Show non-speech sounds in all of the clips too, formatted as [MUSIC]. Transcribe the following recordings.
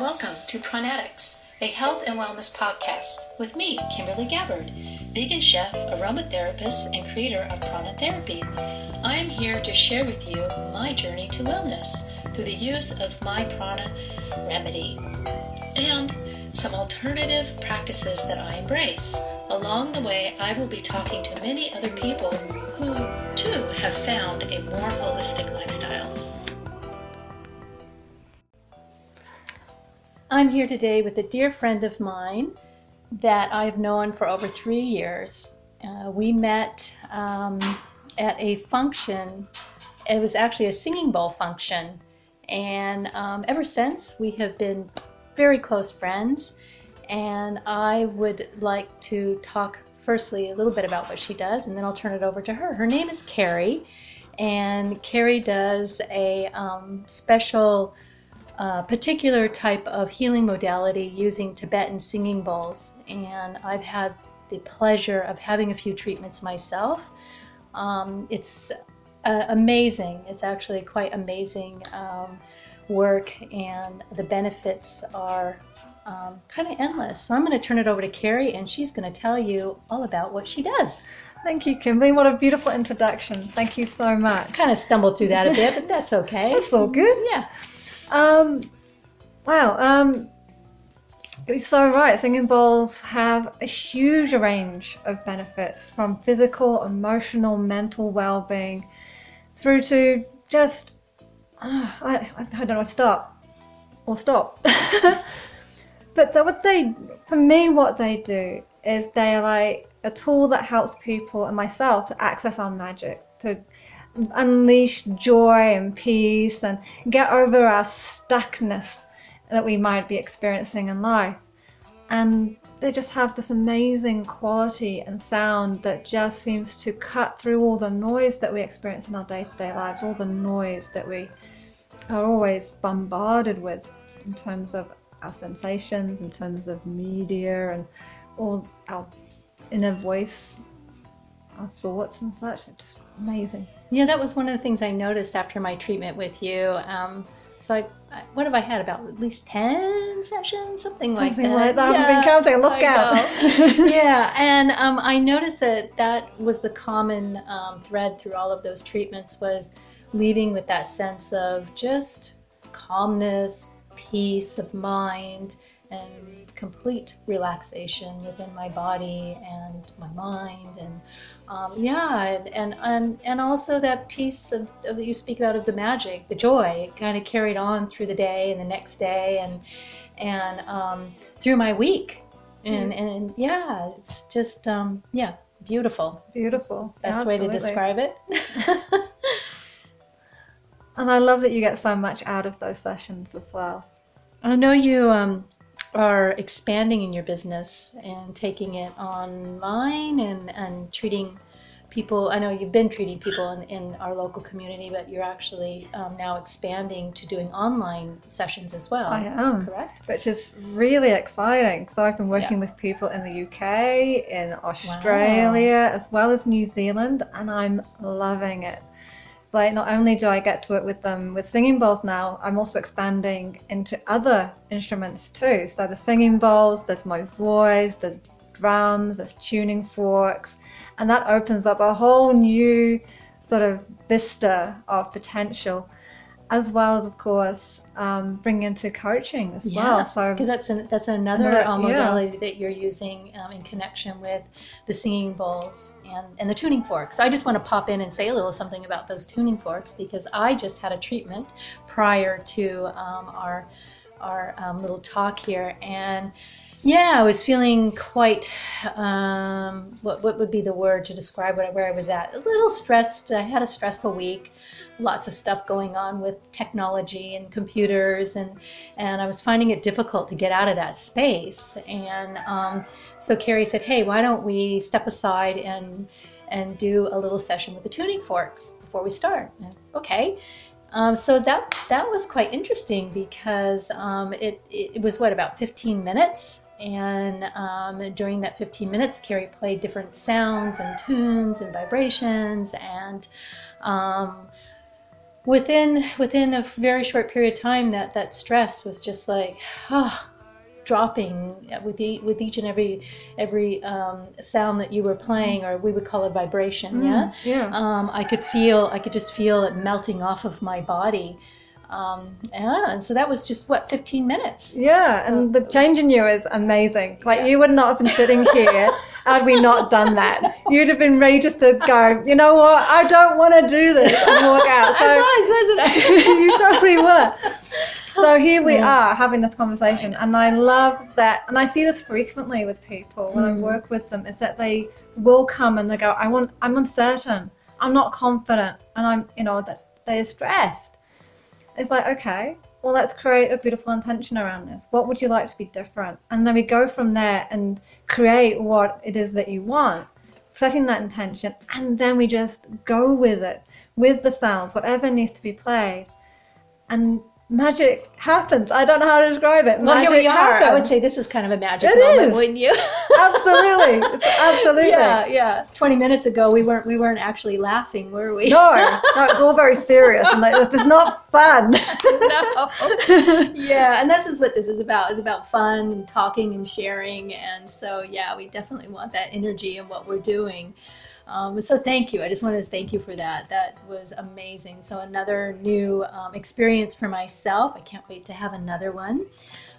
welcome to Pranatics, a health and wellness podcast with me, Kimberly Gabbard, vegan chef, aromatherapist, and creator of Prana Therapy. I am here to share with you my journey to wellness through the use of my prana remedy and some alternative practices that I embrace. Along the way, I will be talking to many other people who, too, have found a more holistic lifestyle. I'm here today with a dear friend of mine that I've known for over three years. Uh, we met um, at a function, it was actually a singing bowl function. And um, ever since, we have been very close friends. And I would like to talk firstly a little bit about what she does, and then I'll turn it over to her. Her name is Carrie, and Carrie does a um, special a particular type of healing modality using Tibetan singing bowls. And I've had the pleasure of having a few treatments myself. Um, it's uh, amazing. It's actually quite amazing um, work, and the benefits are um, kind of endless. So I'm going to turn it over to Carrie, and she's going to tell you all about what she does. Thank you, Kimberly. What a beautiful introduction. Thank you so much. Kind of stumbled through that a bit, but that's okay. It's all good. Yeah. Um, wow. Um, you're so right. Singing bowls have a huge range of benefits from physical, emotional, mental well-being through to just uh, I, I don't know where to start or stop. [LAUGHS] but what they, for me, what they do is they are like a tool that helps people and myself to access our magic, to unleash joy and peace and get over our stuckness that we might be experiencing in life. And they just have this amazing quality and sound that just seems to cut through all the noise that we experience in our day to day lives, all the noise that we are always bombarded with in terms of our sensations, in terms of media, and all our inner voice, our thoughts and such. It's just amazing. Yeah, that was one of the things I noticed after my treatment with you. Um, so I, I, what have I had about at least ten sessions, something, something like that. Like that. Yeah, I've been counting. Look out. [LAUGHS] yeah, and um, I noticed that that was the common um, thread through all of those treatments was leaving with that sense of just calmness, peace of mind, and complete relaxation within my body and my mind and um, yeah and, and and also that piece of, of, that you speak about of the magic the joy it kind of carried on through the day and the next day and and um, through my week. And mm. and yeah it's just um, yeah beautiful. Beautiful. Best way to describe it. [LAUGHS] And i love that you get so much out of those sessions as well. I know you um, are expanding in your business and taking it online and, and treating people. I know you've been treating people in, in our local community, but you're actually um, now expanding to doing online sessions as well. I am. Correct? Which is really exciting. So I've been working yeah. with people in the UK, in Australia, wow. as well as New Zealand, and I'm loving it like not only do I get to work with them with singing bowls now, I'm also expanding into other instruments too. So the singing bowls, there's my voice, there's drums, there's tuning forks, and that opens up a whole new sort of vista of potential, as well as of course um, bring into coaching as yeah, well. So because that's an, that's another, another um, modality yeah. that you're using um, in connection with the singing bowls and, and the tuning forks. So I just want to pop in and say a little something about those tuning forks because I just had a treatment prior to um, our our um, little talk here and. Yeah, I was feeling quite, um, what, what would be the word to describe what, where I was at? A little stressed. I had a stressful week lots of stuff going on with technology and computers and and I was finding it difficult to get out of that space. And um, so Carrie said hey why don't we step aside and and do a little session with the tuning forks before we start? And, okay. Um, so that that was quite interesting because um, it, it was what about 15 minutes? And um, during that 15 minutes Carrie played different sounds and tunes and vibrations and um, within within a very short period of time, that that stress was just like, ah. dropping with the, with each and every every um, sound that you were playing, or we would call it vibration. yeah, Yeah. um, I could feel I could just feel it melting off of my body. Um, yeah, and so that was just what 15 minutes. Yeah, and the change in you is amazing. Like Yeah. you would not have been sitting here [LAUGHS] had we not done that. You'd have been ready just to go. You know what? I don't want to do this and walk out. [LAUGHS] So I was, wasn't I? [LAUGHS] you totally were. So here we Yeah. are having this conversation, and I love that. And I see this frequently with people when I Mm. work with them. Is that they will come and they go, "I want, I'm uncertain, I'm not confident, and I'm, you know, that they're stressed." It's like, okay, well, let's create a beautiful intention around this. What would you like to be different? And then we go from there and create what it is that you want, setting that intention, and then we just go with it, with the sounds, whatever needs to be played. And magic happens. I don't know how to describe it. Well, magic here we are. I would say this is kind of a magic It moment, is. wouldn't you? [LAUGHS] absolutely, It's absolutely. yeah, yeah. 20 minutes ago, we weren't we weren't actually laughing, were we? No, [LAUGHS] no, it's all very serious, and like, this is not fun. [LAUGHS] no. yeah, and this is what this is about. It's about fun and talking and sharing. And so, yeah, we definitely want that energy in what we're doing. Um, so, thank you. I just wanted to thank you for that. That was amazing. So, another new um, experience for myself. I can't wait to have another one.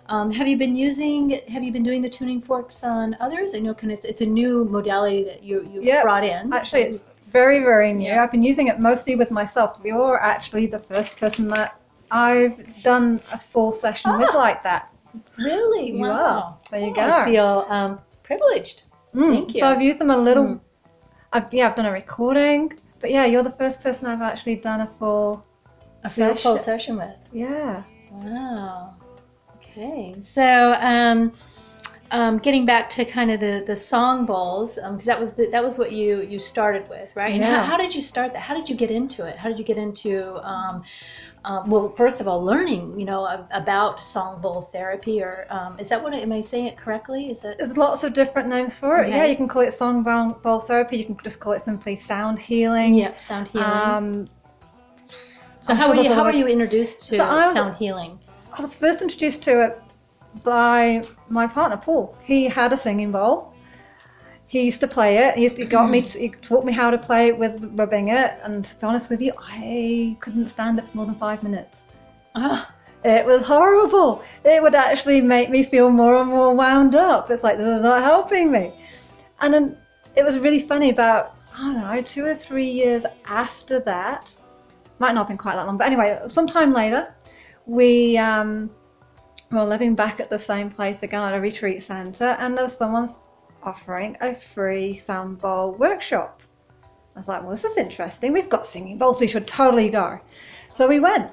Um, have you been using? Have you been doing the tuning forks on others? I know kind of it's a new modality that you you Yep. brought in. Actually, So- it's very, very new. Yeah. I've been using it mostly with myself. You're actually the first person that I've done a full session with Ah. like that. really You wow. are. There you Oh, go. I feel um, privileged. Mm. Thank you. So I've used them a little. Mm. I've, yeah, I've done a recording, but yeah, you're the first person I've actually done a full. A full, full Session. with. Yeah. Wow. Okay. So, um, um, getting back to kind of the, the song bowls, because that was the, that was what you you started with, right? And how, Yeah. how did you start that? How did you get into it? How did you get into um, well, first of all, learning, you know, about song bowl therapy, or um, is that what am I saying it correctly? Is it? There's lots of different names for it. Okay. Yeah, you can call it song bowl, therapy. You can just call it simply sound healing. Yeah, sound healing. Um, so I'm how sure were you how were you introduced to So I- sound healing? I was first introduced to it by my partner Paul. He had a singing bowl. He used to play it. He, he got me. To, he taught me how to play it with rubbing it. And to be honest with you, I couldn't stand it for more than five minutes. Ah, It was horrible. It would actually make me feel more and more wound up. It's like this is not helping me. And then it was really funny. About I don't know, two or three years after that, might not have been quite that long, but anyway, sometime later, we um, were living back at the same place again at a retreat center, and there was someone offering a free sound bowl workshop. I was like, well, this is interesting. We've got singing bowls, we should totally go. So we went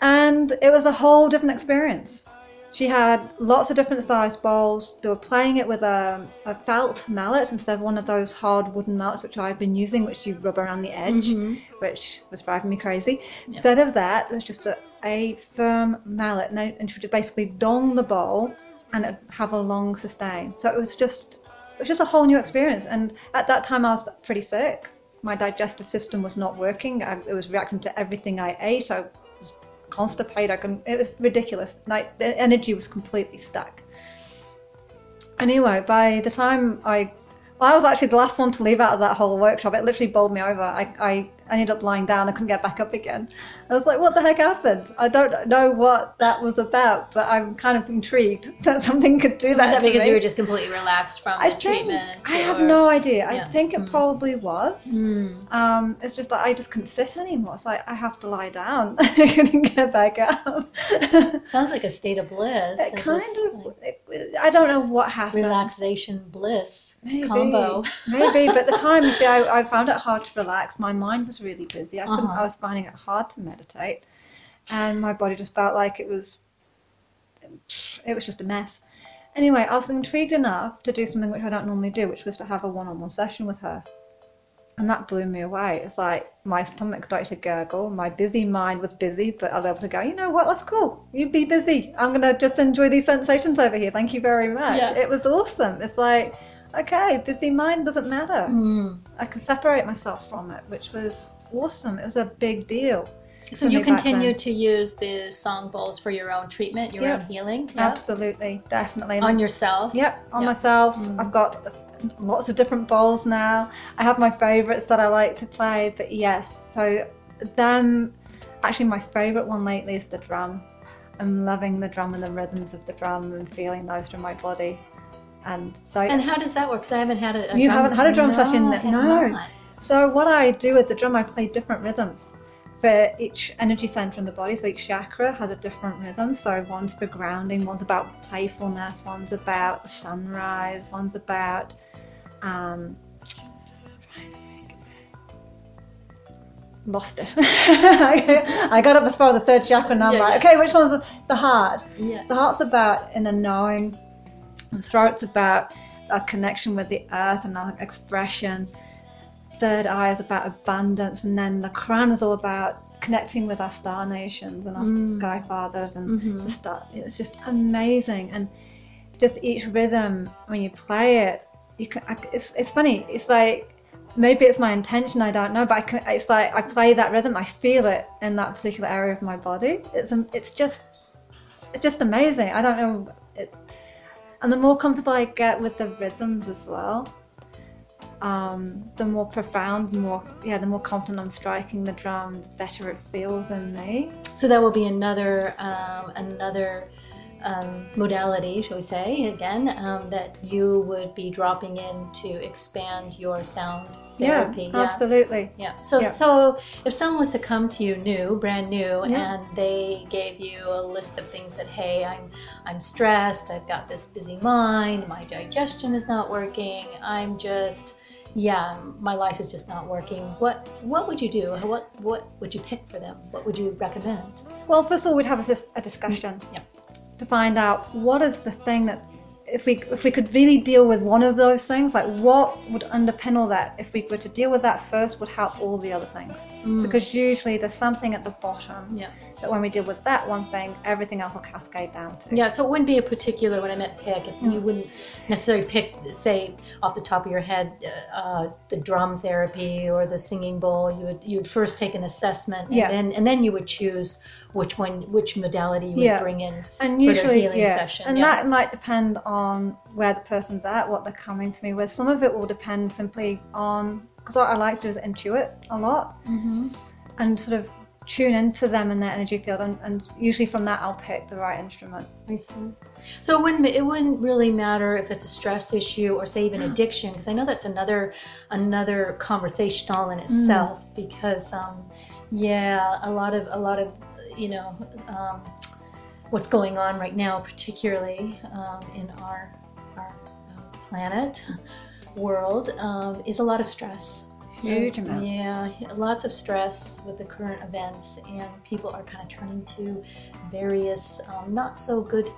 and it was a whole different experience. She had lots of different sized bowls. They were playing it with a, a felt mallet instead of one of those hard wooden mallets which I've been using, which you rub around the edge, mhm. which was driving me crazy. Instead of that, it was just a, a firm mallet, and, I- and she would basically dong the bowl and have a long sustain. So it was just it was just a whole new experience. And at that time, I was pretty sick. My digestive system was not working. I, it was reacting to everything I ate. I was constipated. I couldn't, it was ridiculous. Like the energy was completely stuck. Anyway, by the time I, well, I was actually the last one to leave out of that whole workshop. It literally bowled me over. I, I ended up lying down. I couldn't get back up again. I was like, what the heck happened? I don't know what that was about, but I'm kind of intrigued [LAUGHS] that something could do Was that. that because me. you were just completely relaxed from the think, treatment? I have or- no idea. Yeah. I think it Mm. probably was. Hmm. Um, it's just that I just couldn't sit anymore. It's like I have to lie down. [LAUGHS] I couldn't get back up. [LAUGHS] Sounds like a state of bliss. It kind just, of. like, It, I don't know what happened. relaxation bliss Maybe. combo. Maybe, [LAUGHS] but at the time, you see, I, I found it hard to relax. My mind was really busy. I couldn't. Uh-huh. I was finding it hard to meditate, and my body just felt like it was. It was just a mess. Anyway, I was intrigued enough to do something which I don't normally do, which was to have a one-on-one session with her, and that blew me away. It's like my stomach started to gurgle. My busy mind was busy, but I was able to go. You know what? That's cool. You be busy. I'm gonna just enjoy these sensations over here. Thank you very much. Yeah. It was awesome. It's like okay, busy mind doesn't matter. Hmm. I could separate myself from it, which was awesome. It was a big deal. So you continue to use the song bowls for your own treatment, your yep. own healing? Yep. Absolutely, definitely. On yourself? Yep, on yep. myself. Mm. I've got lots of different bowls now. I have my favorites that I like to play, but yes, so them actually my favorite one lately is the drum. I'm loving the drum and the rhythms of the drum and feeling those through my body. And so And how does that work? Because I haven't had a, a You haven't had a drum no, session? No. So what I do with the drum, I play different rhythms for each energy center in the body. So each chakra has a different rhythm. So one's for grounding, one's about playfulness, one's about sunrise, one's about um, lost it. [LAUGHS] I got up as far as the third chakra and I'm yeah, like, yeah. okay, which one's the heart? Yeah. The heart's about inner knowing, the throat's about a connection with the earth and our expression. Third eye is about abundance, and then the crown is all about connecting with our star nations and our mm. sky fathers and mm-hmm. the star. It's just amazing, and just each rhythm when you play it, you can. It's it's funny. It's like maybe it's my intention i don't know but I can, it's like i play that rhythm i feel it in that particular area of my body it's it's just it's just amazing i don't know it, and the more comfortable i get with the rhythms as well um, the more profound the more yeah the more confident i'm striking the drum the better it feels in me so that will be another um, another um, modality, shall we say, again, um, that you would be dropping in to expand your sound therapy. Yeah, absolutely. Yeah. So, yeah. so if someone was to come to you new, brand new, yeah. and they gave you a list of things that, hey, I'm, I'm stressed. I've got this busy mind. My digestion is not working. I'm just, yeah, my life is just not working. What, what would you do? What, what would you pick for them? What would you recommend? Well, first of all, we'd have a, a discussion. Yeah. To find out what is the thing that if we if we could really deal with one of those things, like what would underpin all that? If we were to deal with that first, would help all the other things. Mm. Because usually there's something at the bottom yeah. that when we deal with that one thing, everything else will cascade down to. Yeah, so it wouldn't be a particular when I meant pick. If mm. you wouldn't necessarily pick, say, off the top of your head, uh, the drum therapy or the singing bowl. You would you would first take an assessment, and yeah. then and then you would choose which one, which modality you would yeah. bring in and usually, healing yeah. session. And that might depend on where the person's at, what they're coming to me with. Some of it will depend simply on because what I like to do is intuit a lot mm-hmm. and sort of tune into them and their energy field, and, and, usually from that I'll pick the right instrument. I see. So it wouldn't it wouldn't really matter if it's a stress issue or say even addiction, because I know that's another another conversation all in itself. Mm. Because um, yeah, a lot of a lot of you know um, what's going on right now, particularly um, in our our uh, planet world, um, is a lot of stress huge amount. Yeah, lots of stress with the current events, and people are kind of turning to various um, not so good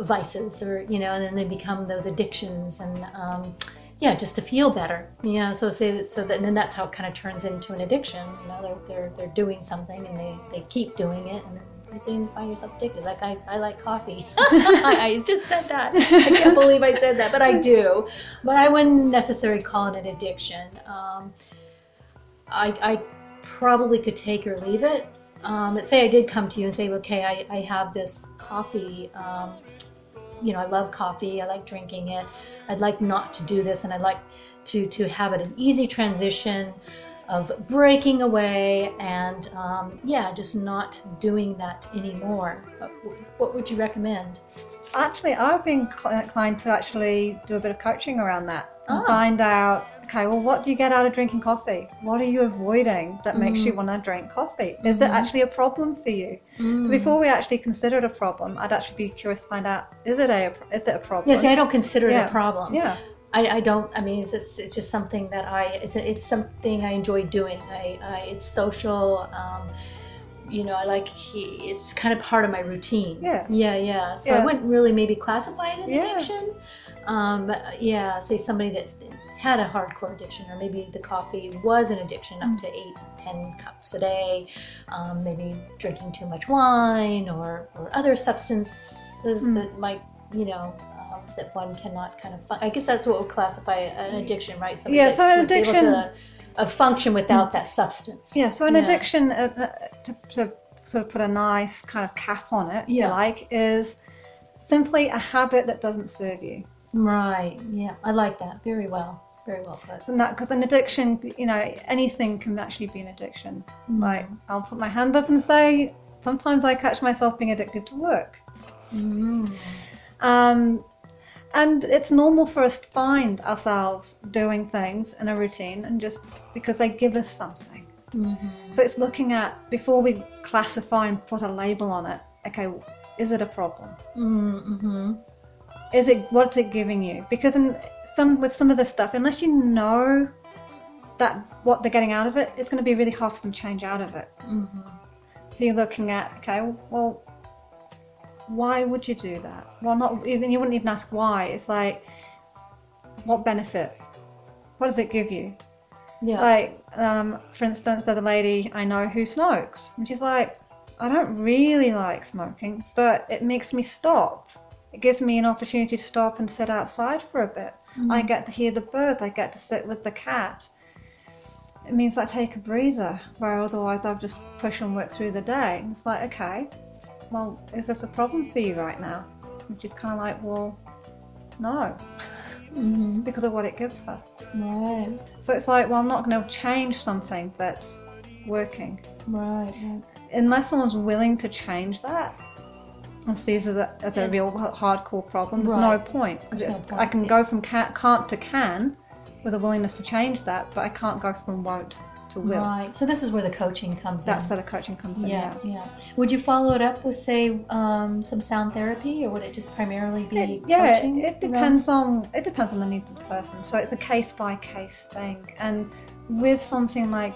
vices, or you know, and then they become those addictions, and um, yeah, just to feel better. Yeah, so say so that, and then that's how it kind of turns into an addiction. You know, they're they're they're doing something, and they they keep doing it, and then pretty soon you find yourself addicted. Like I, I like coffee. [LAUGHS] [LAUGHS] I, I, just said that. I can't [LAUGHS] believe I said that, but I do. But I wouldn't necessarily call it an addiction. Um, I, I probably could take or leave it. Um, but say I did come to you and say, okay, I, I have this coffee. Um, you know, I love coffee. I like drinking it. I'd like not to do this, and I'd like to to have it an easy transition of breaking away and um, yeah, just not doing that anymore. What would you recommend? Actually, I've been inclined to actually do a bit of coaching around that and ah. find out okay, well, what do you get out of drinking coffee? What are you avoiding that mm. makes you mm-hmm. want to drink coffee? Is mm. it actually a problem for you? Mm. So before we actually consider it a problem, I'd actually be curious to find out is it a is it a problem? Yes, I don't consider yeah. it a problem. Yeah. I, I don't. I mean, it's, it's just something that I. It's, it's something I enjoy doing. I, I it's social. Um, you know, I like he. It's kind of part of my routine. Yeah. Yeah, yeah. So yeah. I wouldn't really maybe classify it as yeah. addiction. Um, but yeah, say somebody that had a hardcore addiction, or maybe the coffee was an addiction, up to eight, ten cups a day. Um, maybe drinking too much wine, or or other substances mm. that might, you know, that one cannot kind of find. I guess that's what would classify an addiction, right? Somebody yeah, so an addiction. a function without that substance. Yeah, so an addiction, uh, uh, to, to sort of put a nice kind of cap on it, Yeah. you like, is simply a habit that doesn't serve you. Right. Yeah, I like that. Very well. Very well put. And that because an addiction, you know, anything can actually be an addiction. Like I'll put my hand up and say, sometimes I catch myself being addicted to work. Mm. Um, and it's normal for us to find ourselves doing things in a routine and just because they give us something. Mhm. So it's looking at before we classify and put a label on it. Okay, is it a problem? Mm-hmm. Is it what's it giving you? Because in some with some of the stuff, unless you know that what they're getting out of it, it's going to be really hard for them to change out of it. Mm-hmm. So you're looking at okay, well, why would you do that? Well, not even you wouldn't even ask why. It's like, what benefit? What does it give you? Yeah. Like, um, for instance, there's a lady I know who smokes, and she's like, I don't really like smoking, but it makes me stop. It gives me an opportunity to stop and sit outside for a bit. I get to hear the birds. I get to sit with the cat. It means I take a breather, where otherwise I'll just push and work through the day. And it's like, okay, well, is this a problem for you right now? Which is kind of like, well, no, mm-hmm. [LAUGHS] because of what it gives her. Right. So it's like, well, I'm not going to change something that's working. Right. right. Unless someone's willing to change that and sees it as a, as a Yeah. real hardcore problem, there's no Right. point. 'Cause There's no point, I can yeah. go from ca- can't to can with a willingness to change that, but I can't go from won't to will. Right. So this is where the coaching comes That's in. That's where the coaching comes in. yeah, yeah. Would you follow it up with, say, um, some sound therapy, or would it just primarily be It, yeah, coaching? it, it depends on it depends on the needs of the person. So it's a case by case thing. And with something like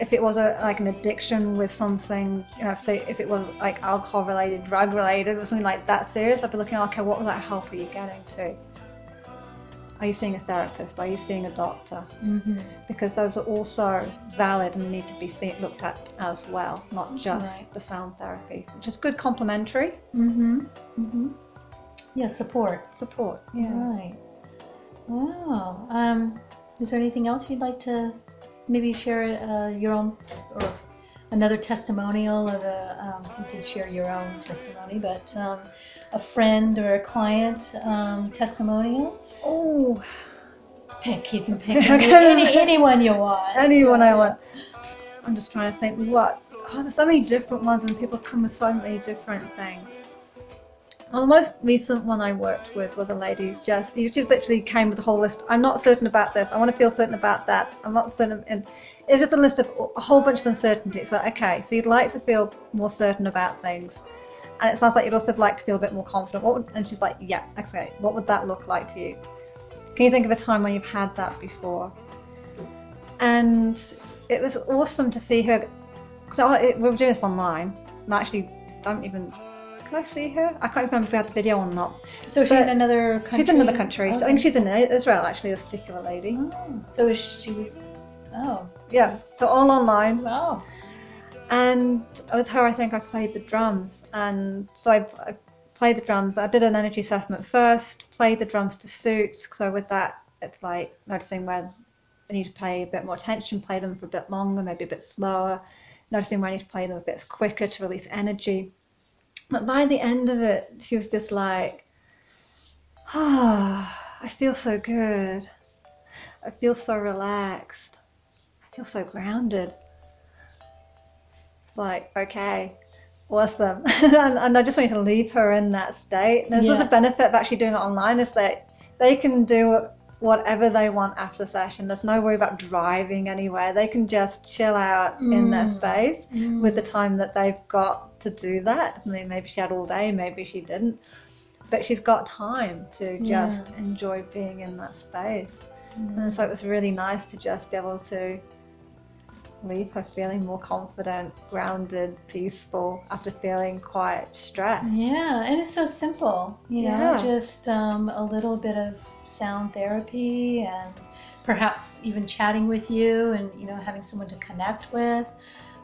if it was a like an addiction with something, you know, if they if it was like alcohol related, drug related, or something like that serious, I'd be looking, okay, what would that help are you getting to? Are you seeing a therapist? Are you seeing a doctor? Mm-hmm. Because those are also valid and need to be seen, looked at as well, not just Right. the sound therapy, which is good complementary Mm-hmm. Mm-hmm. Yeah, support. support. Yeah. Right. Wow. Um, is there anything else you'd like to maybe share uh, your own or another testimonial of a um, you did share your own testimony, but um, a friend or a client um, testimonial? Oh, Pick. You can pick [LAUGHS] any, any, anyone you want. anyone I want. I'm just trying to think what. Oh, there's so many different ones, and people come with so many different things. Well, the most recent one I worked with was a lady who's just, who just literally came with a whole list. I'm not certain about this. I want to feel certain about that. I'm not certain. And it's just a list of a whole bunch of uncertainties. Like, okay, so you'd like to feel more certain about things, and it sounds like you'd also like to feel a bit more confident. What would, and she's like, yeah, okay. What would that look like to you? Can you think of a time when you've had that before? And it was awesome to see her. Because we were doing this online, and I actually don't even. Can I see her? I can't remember if we had the video or not. So is she in another country? She's in another country. Oh, I think she's in Israel, actually, this particular lady. Oh, so is she was. Oh. Yeah, so all online. Wow. And with her, I think I played the drums. And so I, I played the drums. I did an energy assessment first, played the drums to suit. So with that, it's like noticing where I need to pay a bit more attention, play them for a bit longer, maybe a bit slower, noticing where I need to play them a bit quicker to release energy. But by the end of it, she was just like, ah, I feel so good. I feel so relaxed. I feel so grounded. It's like, okay, awesome. [LAUGHS] and, and I just wanted to leave her in that state. And this was Yeah. a benefit of actually doing it online is that they can do whatever they want after the session. There's no worry about driving anywhere. They can just chill out in their Mm. space with the time that they've got to do that. I mean, maybe she had all day, maybe she didn't. But she's got time to Yeah. just enjoy being in that space. Mm. And so it was really nice to just be able to leave her feeling more confident, grounded, peaceful after feeling quite stressed. Yeah, and it's so simple, you know, Yeah. just um, a little bit of sound therapy and perhaps even chatting with you and, you know, having someone to connect with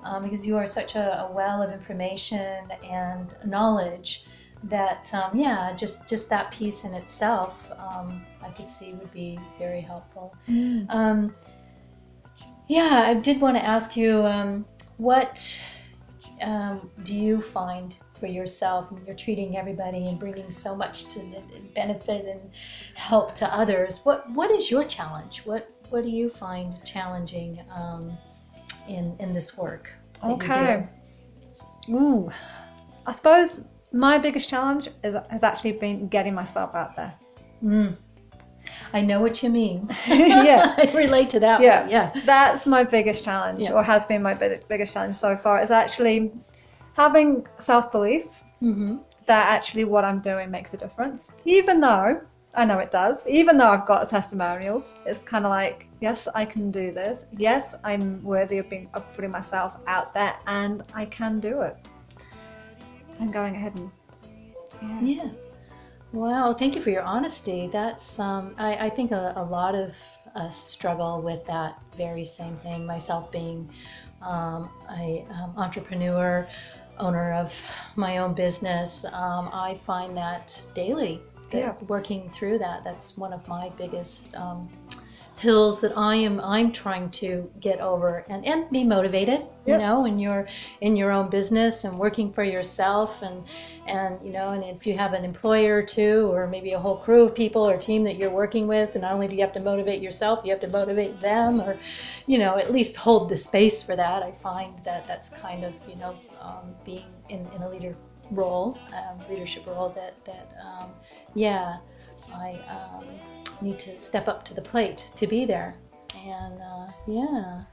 um, because you are such a, a well of information and knowledge that, um, yeah, just, just that piece in itself, um, I could see would be very helpful. Mm. Yeah, I did want to ask you um, what um, do you find for yourself? I mean, you're treating everybody and bringing so much to the benefit and help to others. What What is your challenge? What What do you find challenging um, in in this work? Okay. Ooh. I suppose my biggest challenge is, has actually been getting myself out there. Mm. I know what you mean. [LAUGHS] Yeah. [LAUGHS] I relate to that. Yeah. one. Yeah. That's my biggest challenge, Yeah. or has been my biggest, biggest challenge so far, is actually having self belief Mm-hmm. that actually what I'm doing makes a difference. Even though I know it does, even though I've got testimonials, it's kind of like, yes, I can do this. Yes, I'm worthy of being of putting myself out there, and I can do it. And going ahead and yeah. Yeah. Wow. Thank you for your honesty. That's um, I, I think a, a lot of us struggle with that very same thing. Myself being um, a um, entrepreneur, owner of my own business, um, I find that daily. That Yeah. Working through that, that's one of my biggest um, hills that I am I'm trying to get over and, and be motivated. You Yep. know, in your in your own business and working for yourself and and you know and if you have an employer too or maybe a whole crew of people or team that you're working with and not only do you have to motivate yourself you have to motivate them or you know at least hold the space for that i find that that's kind of you know um, being in, in a leader role um, leadership role that that um, yeah i um, need to step up to the plate to be there and uh, yeah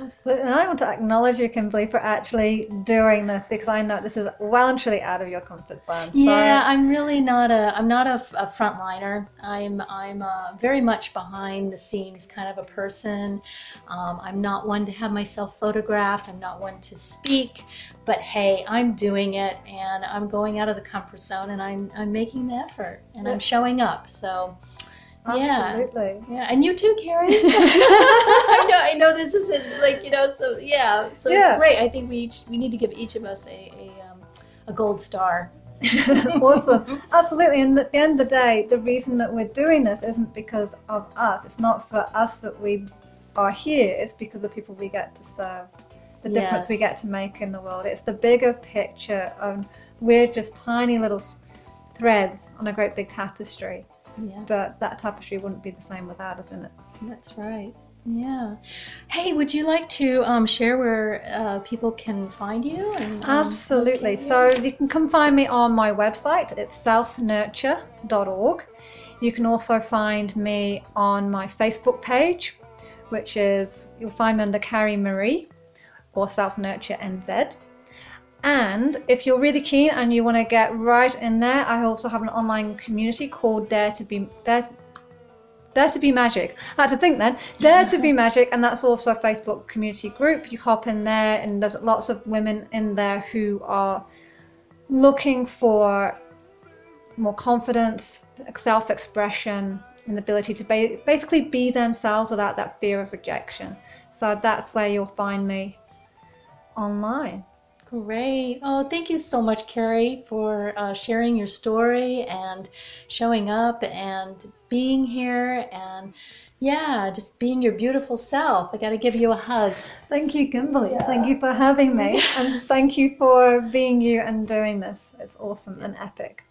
Absolutely. And I want to acknowledge you, Kimberly, for actually doing this because I know this is well and truly out of your comfort zone. So, Yeah, I'm really not a. I'm not a, a frontliner. I'm I'm uh very much behind the scenes kind of a person. Um, I'm not one to have myself photographed. I'm not one to speak. But hey, I'm doing it, and I'm going out of the comfort zone, and I'm I'm making the effort, and I'm showing up. So. Absolutely. yeah, and you too, Karen. [LAUGHS] [LAUGHS] I know, I know. This isn't like you know. So yeah, so Yeah. it's great. I think we each we need to give each of us a a, um, a gold star. [LAUGHS] awesome. Absolutely. And at the end of the day, the reason that we're doing this isn't because of us. It's not for us that we are here. It's because of the people we get to serve, the difference we get to make in the world. It's the bigger picture of we're just tiny little threads on a great big tapestry. Yeah, But that tapestry wouldn't be the same without us in it. that's right. Yeah. Hey, would you like to um, share where uh, people can find you? And, um, Absolutely. okay, So you can come find me on my website. It's selfnurture.org. You can also find me on my Facebook page, which is you'll find me under Carrie Marie or Self Nurture NZ. And if you're really keen and you want to get right in there, I also have an online community called Dare to Be Dare, Dare to Be Magic. I had to think then. [LAUGHS] Dare to Be Magic, and that's also a Facebook community group. You hop in there, and there's lots of women in there who are looking for more confidence, self-expression, and the ability to ba- basically be themselves without that fear of rejection. So that's where you'll find me online. Great. Oh, thank you so much, Carrie, for uh, sharing your story and showing up and being here and yeah, just being your beautiful self. I got to give you a hug. Thank you, Kimberly. Yeah. Thank you for having me, [LAUGHS] and thank you for being you and doing this. It's awesome and epic.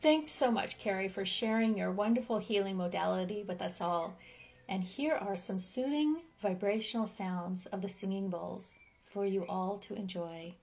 Thanks so much, Carrie, for sharing your wonderful healing modality with us all. And here are some soothing vibrational sounds of the singing bowls for you all to enjoy.